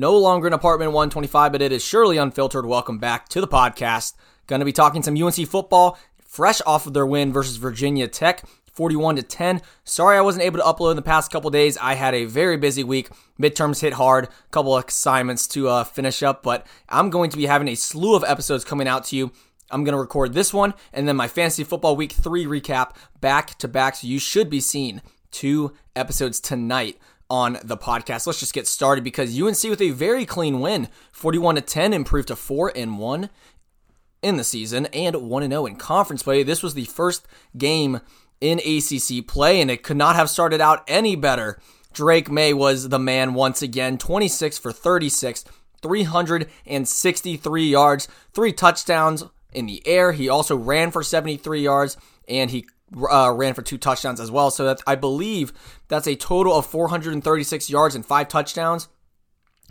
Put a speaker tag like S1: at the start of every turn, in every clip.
S1: No longer in apartment 125, but it is surely unfiltered. Welcome back to the podcast. Going to be talking some UNC football, fresh off of their win versus Virginia Tech. 41 to 10. Sorry I wasn't able to upload in the past couple days. I had a very busy week. Midterms hit hard, couple of assignments to uh, finish up, but I'm going to be having a slew of episodes coming out to you. I'm going to record this one and then my fantasy football week 3 recap back to back so you should be seeing two episodes tonight on the podcast. Let's just get started because UNC with a very clean win, 41 to 10, improved to 4 and 1 in the season and 1 and 0 in conference play. This was the first game in ACC play, and it could not have started out any better. Drake Maye was the man once again, 26 for 36, 363 yards, three touchdowns in the air. He also ran for 73 yards, and he uh, ran for two touchdowns as well. So that I believe that's a total of 436 yards and five touchdowns.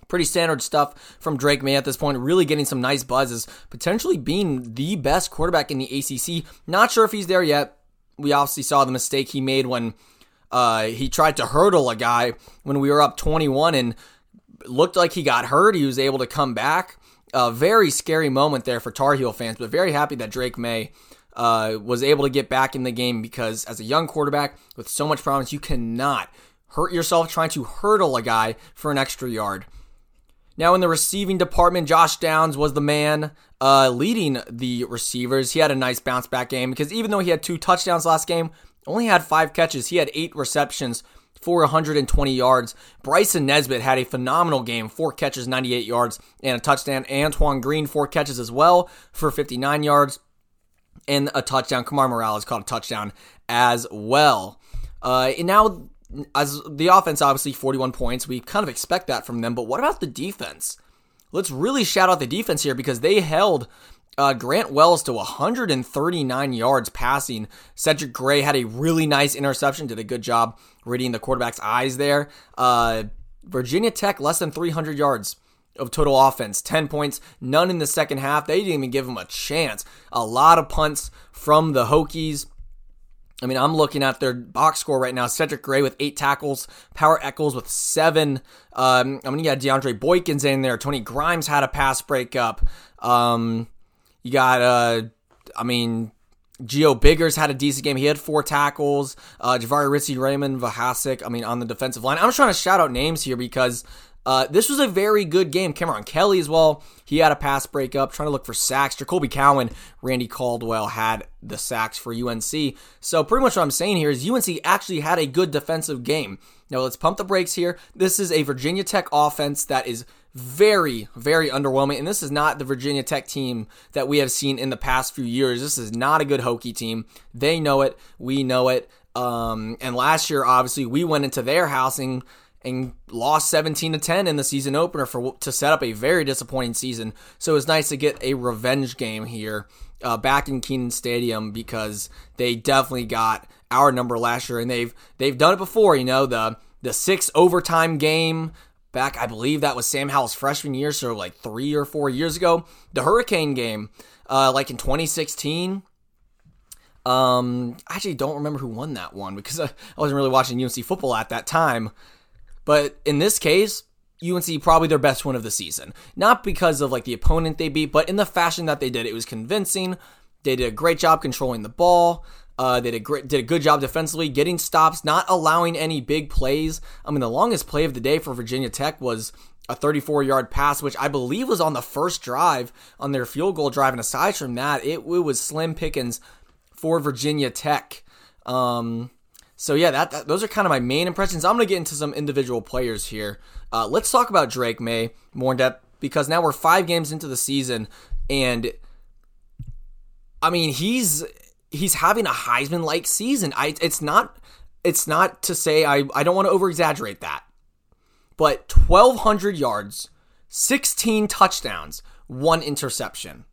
S1: Pretty standard stuff from Drake Maye at this point. Really getting some nice buzzes, potentially being the best quarterback in the ACC. Not sure if he's there yet. We obviously saw the mistake he made when uh, he tried to hurdle a guy when we were up 21 and looked like he got hurt. He was able to come back. A very scary moment there for Tar Heel fans, but very happy that Drake Maye uh, was able to get back in the game because as a young quarterback with so much promise, you cannot hurt yourself trying to hurdle a guy for an extra yard. Now, in the receiving department, Josh Downs was the man uh, leading the receivers. He had a nice bounce back game because even though he had two touchdowns last game, only had five catches. He had eight receptions for 120 yards. Bryson Nesbit had a phenomenal game, four catches, 98 yards, and a touchdown. Antoine Green, four catches as well for 59 yards and a touchdown. Kamar Morales caught a touchdown as well. Uh, and now, as the offense, obviously 41 points, we kind of expect that from them. But what about the defense? Let's really shout out the defense here because they held uh, Grant Wells to 139 yards passing. Cedric Gray had a really nice interception, did a good job reading the quarterback's eyes there. Uh, Virginia Tech less than 300 yards of total offense, 10 points, none in the second half. They didn't even give them a chance. A lot of punts from the Hokies. I mean, I'm looking at their box score right now. Cedric Gray with eight tackles, Power Echols with seven. Um, I mean, you got DeAndre Boykins in there. Tony Grimes had a pass breakup. Um, you got, uh, I mean, Gio Biggers had a decent game. He had four tackles. Uh, Jahvaree Ritzie, Raymond Vohasek, I mean, on the defensive line. I'm just trying to shout out names here because uh, this was a very good game. Cameron Kelly as well. He had a pass breakup, trying to look for sacks. Jacoby Cowan, Randy Caldwell had the sacks for UNC. So pretty much what I'm saying here is UNC actually had a good defensive game. Now let's pump the brakes here. This is a Virginia Tech offense that is very, very underwhelming. And this is not the Virginia Tech team that we have seen in the past few years. This is not a good Hokie team. They know it. We know it. Um, and last year, obviously, we went into their housing and lost 17 to 10 in the season opener for to set up a very disappointing season. So it's nice to get a revenge game here uh, back in Kenan Stadium because they definitely got our number last year and they've they've done it before. You know the the six overtime game back I believe that was Sam Howell's freshman year, so like three or four years ago. The Hurricane game, uh, like in 2016. Um, I actually don't remember who won that one because I wasn't really watching UNC football at that time. But in this case, UNC probably their best win of the season. Not because of like the opponent they beat, but in the fashion that they did. It was convincing. They did a great job controlling the ball. Uh, they did a, great, did a good job defensively, getting stops, not allowing any big plays. I mean, the longest play of the day for Virginia Tech was a 34 yard pass, which I believe was on the first drive on their field goal drive. And aside from that, it, it was slim pickings for Virginia Tech. Um, so yeah, that, that, those are kind of my main impressions. I'm gonna get into some individual players here. Uh, let's talk about Drake Maye more in depth because now we're five games into the season, and I mean he's he's having a Heisman like season. I it's not it's not to say I I don't want to over exaggerate that, but 1,200 yards, 16 touchdowns, one interception.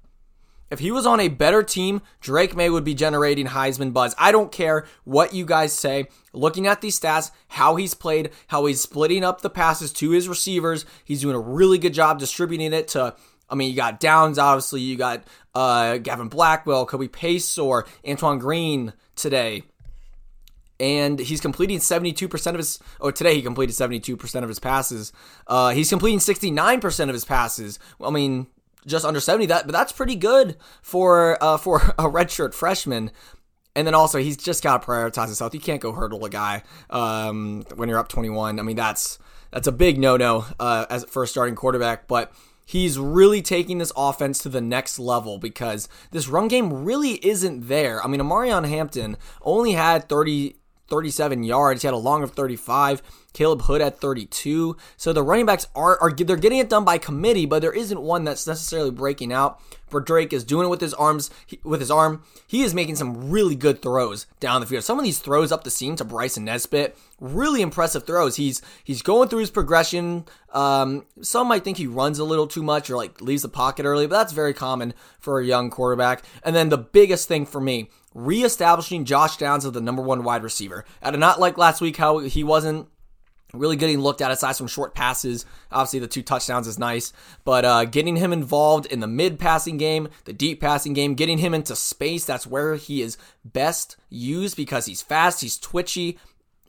S1: If he was on a better team, Drake Maye would be generating Heisman buzz. I don't care what you guys say. Looking at these stats, how he's played, how he's splitting up the passes to his receivers, he's doing a really good job distributing it to. I mean, you got Downs, obviously. You got uh, Gavin Blackwell, Kobe Paysour, or Antoine Green today. and he's completing 72% of his oh today he completed 72% of his passes uh, he's completing 69% of his passes i mean just under 70 that but that's pretty good for uh, for a redshirt freshman and then also he's just got to prioritize health you can't go hurdle a guy um, when you're up 21 i mean that's that's a big no-no uh, as for a starting quarterback but he's really taking this offense to the next level because this run game really isn't there. I mean, Omarion Hampton only had 30 37 yards. He had a long of 35. Caleb Hood at 32. So the running backs are, are they're getting it done by committee, but there isn't one that's necessarily breaking out. For Drake is doing it with his arms, with his arm. He is making some really good throws down the field. Some of these throws up the seam to Bryson Nesbit, really impressive throws. He's he's going through his progression. Um, some might think he runs a little too much or like leaves the pocket early, but that's very common for a young quarterback. And then the biggest thing for me reestablishing Josh Downs as the number one wide receiver. I did not like last week how he wasn't really getting looked at aside from short passes. Obviously, the two touchdowns is nice, but uh, getting him involved in the mid passing game, the deep passing game, getting him into space, that's where he is best used because he's fast, he's twitchy.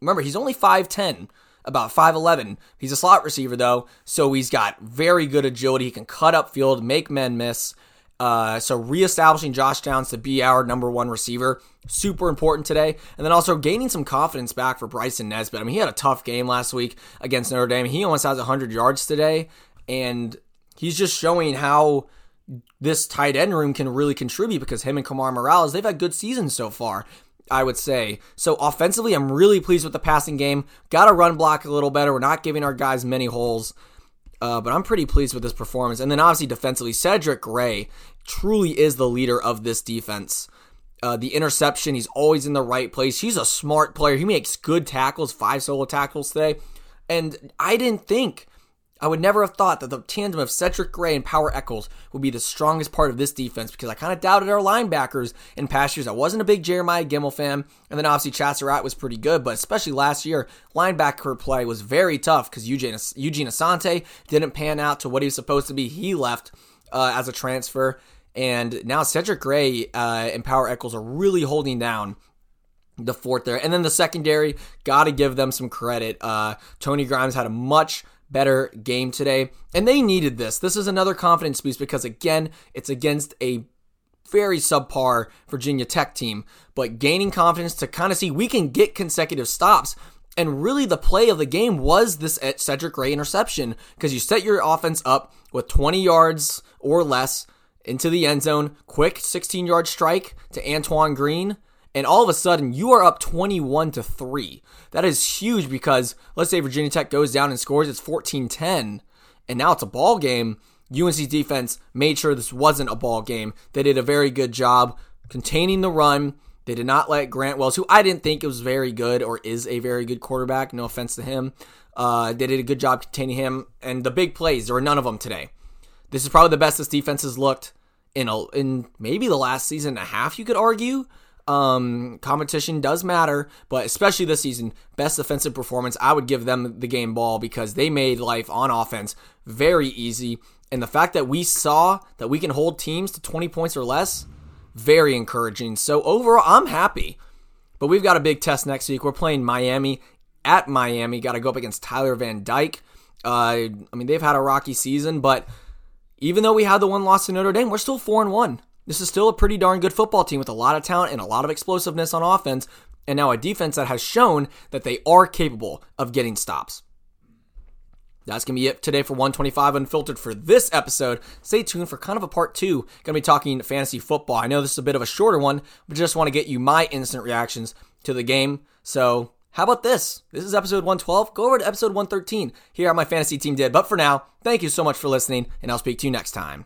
S1: Remember, he's only 5'10 about 5'11. He's a slot receiver, though, so he's got very good agility. He can cut up field, make men miss. Uh, so reestablishing Josh Downs to be our number one receiver, super important today. And then also gaining some confidence back for Bryson Nesbit. I mean, he had a tough game last week against Notre Dame. He almost has 100 yards today, and he's just showing how this tight end room can really contribute because him and Kamar Morales, they've had good seasons so far. I would say. So offensively, I'm really pleased with the passing game. Got to run block a little better. We're not giving our guys many holes. Uh, but I'm pretty pleased with this performance. And then obviously defensively, Cedric Gray truly is the leader of this defense. Uh, the interception, he's always in the right place. He's a smart player. He makes good tackles, five solo tackles today. And I didn't think I would never have thought that the tandem of Cedric Gray and Power Echols would be the strongest part of this defense because I kind of doubted our linebackers in past years. I wasn't a big Jeremiah Gemmel fan, and then obviously Chazz Surratt was pretty good, but especially last year, linebacker play was very tough because Eugene, Eugene Asante didn't pan out to what he was supposed to be. He left uh, as a transfer, and now Cedric Gray uh, and Power Echols are really holding down the fourth there. And then the secondary, got to give them some credit. Uh, Tony Grimes had a much better game today. And they needed this. This is another confidence boost because, again, it's against a very subpar Virginia Tech team, but gaining confidence to kind of see we can get consecutive stops. And really, the play of the game was this Cedric Gray interception because you set your offense up with 20 yards or less into the end zone, quick 16 yard strike to Antoine Green, and all of a sudden you are up 21 to 3. That is huge because let's say Virginia Tech goes down and scores, it's 14-10, and now it's a ball game. UNC's defense made sure this wasn't a ball game. They did a very good job containing the run. They did not let Grant Wells, who I didn't think was very good or is a very good quarterback, no offense to him. Uh, they did a good job containing him. And the big plays, there were none of them today. This is probably the best this defense has looked in a, in maybe the last season and a half, you could argue. Um, competition does matter, but especially this season, best defensive performance, I would give them the game ball because they made life on offense very easy. And the fact that we saw that we can hold teams to 20 points or less, very encouraging. So overall, I'm happy. But we've got a big test next week. We're playing Miami at Miami. Got to go up against Tyler Van Dyke. Uh, I mean, they've had a rocky season, but even though we had the one loss to Notre Dame, we're still four and one. This is still a pretty darn good football team with a lot of talent and a lot of explosiveness on offense, and now a defense that has shown that they are capable of getting stops. That's going to be it today for 125 Unfiltered for this episode. Stay tuned for kind of a part two. Going to be talking fantasy football. I know this is a bit of a shorter one, but just want to get you my instant reactions to the game. So, how about this? This is episode 112. Go over to episode 113. Here how my fantasy team did. But for now, thank you so much for listening, and I'll speak to you next time.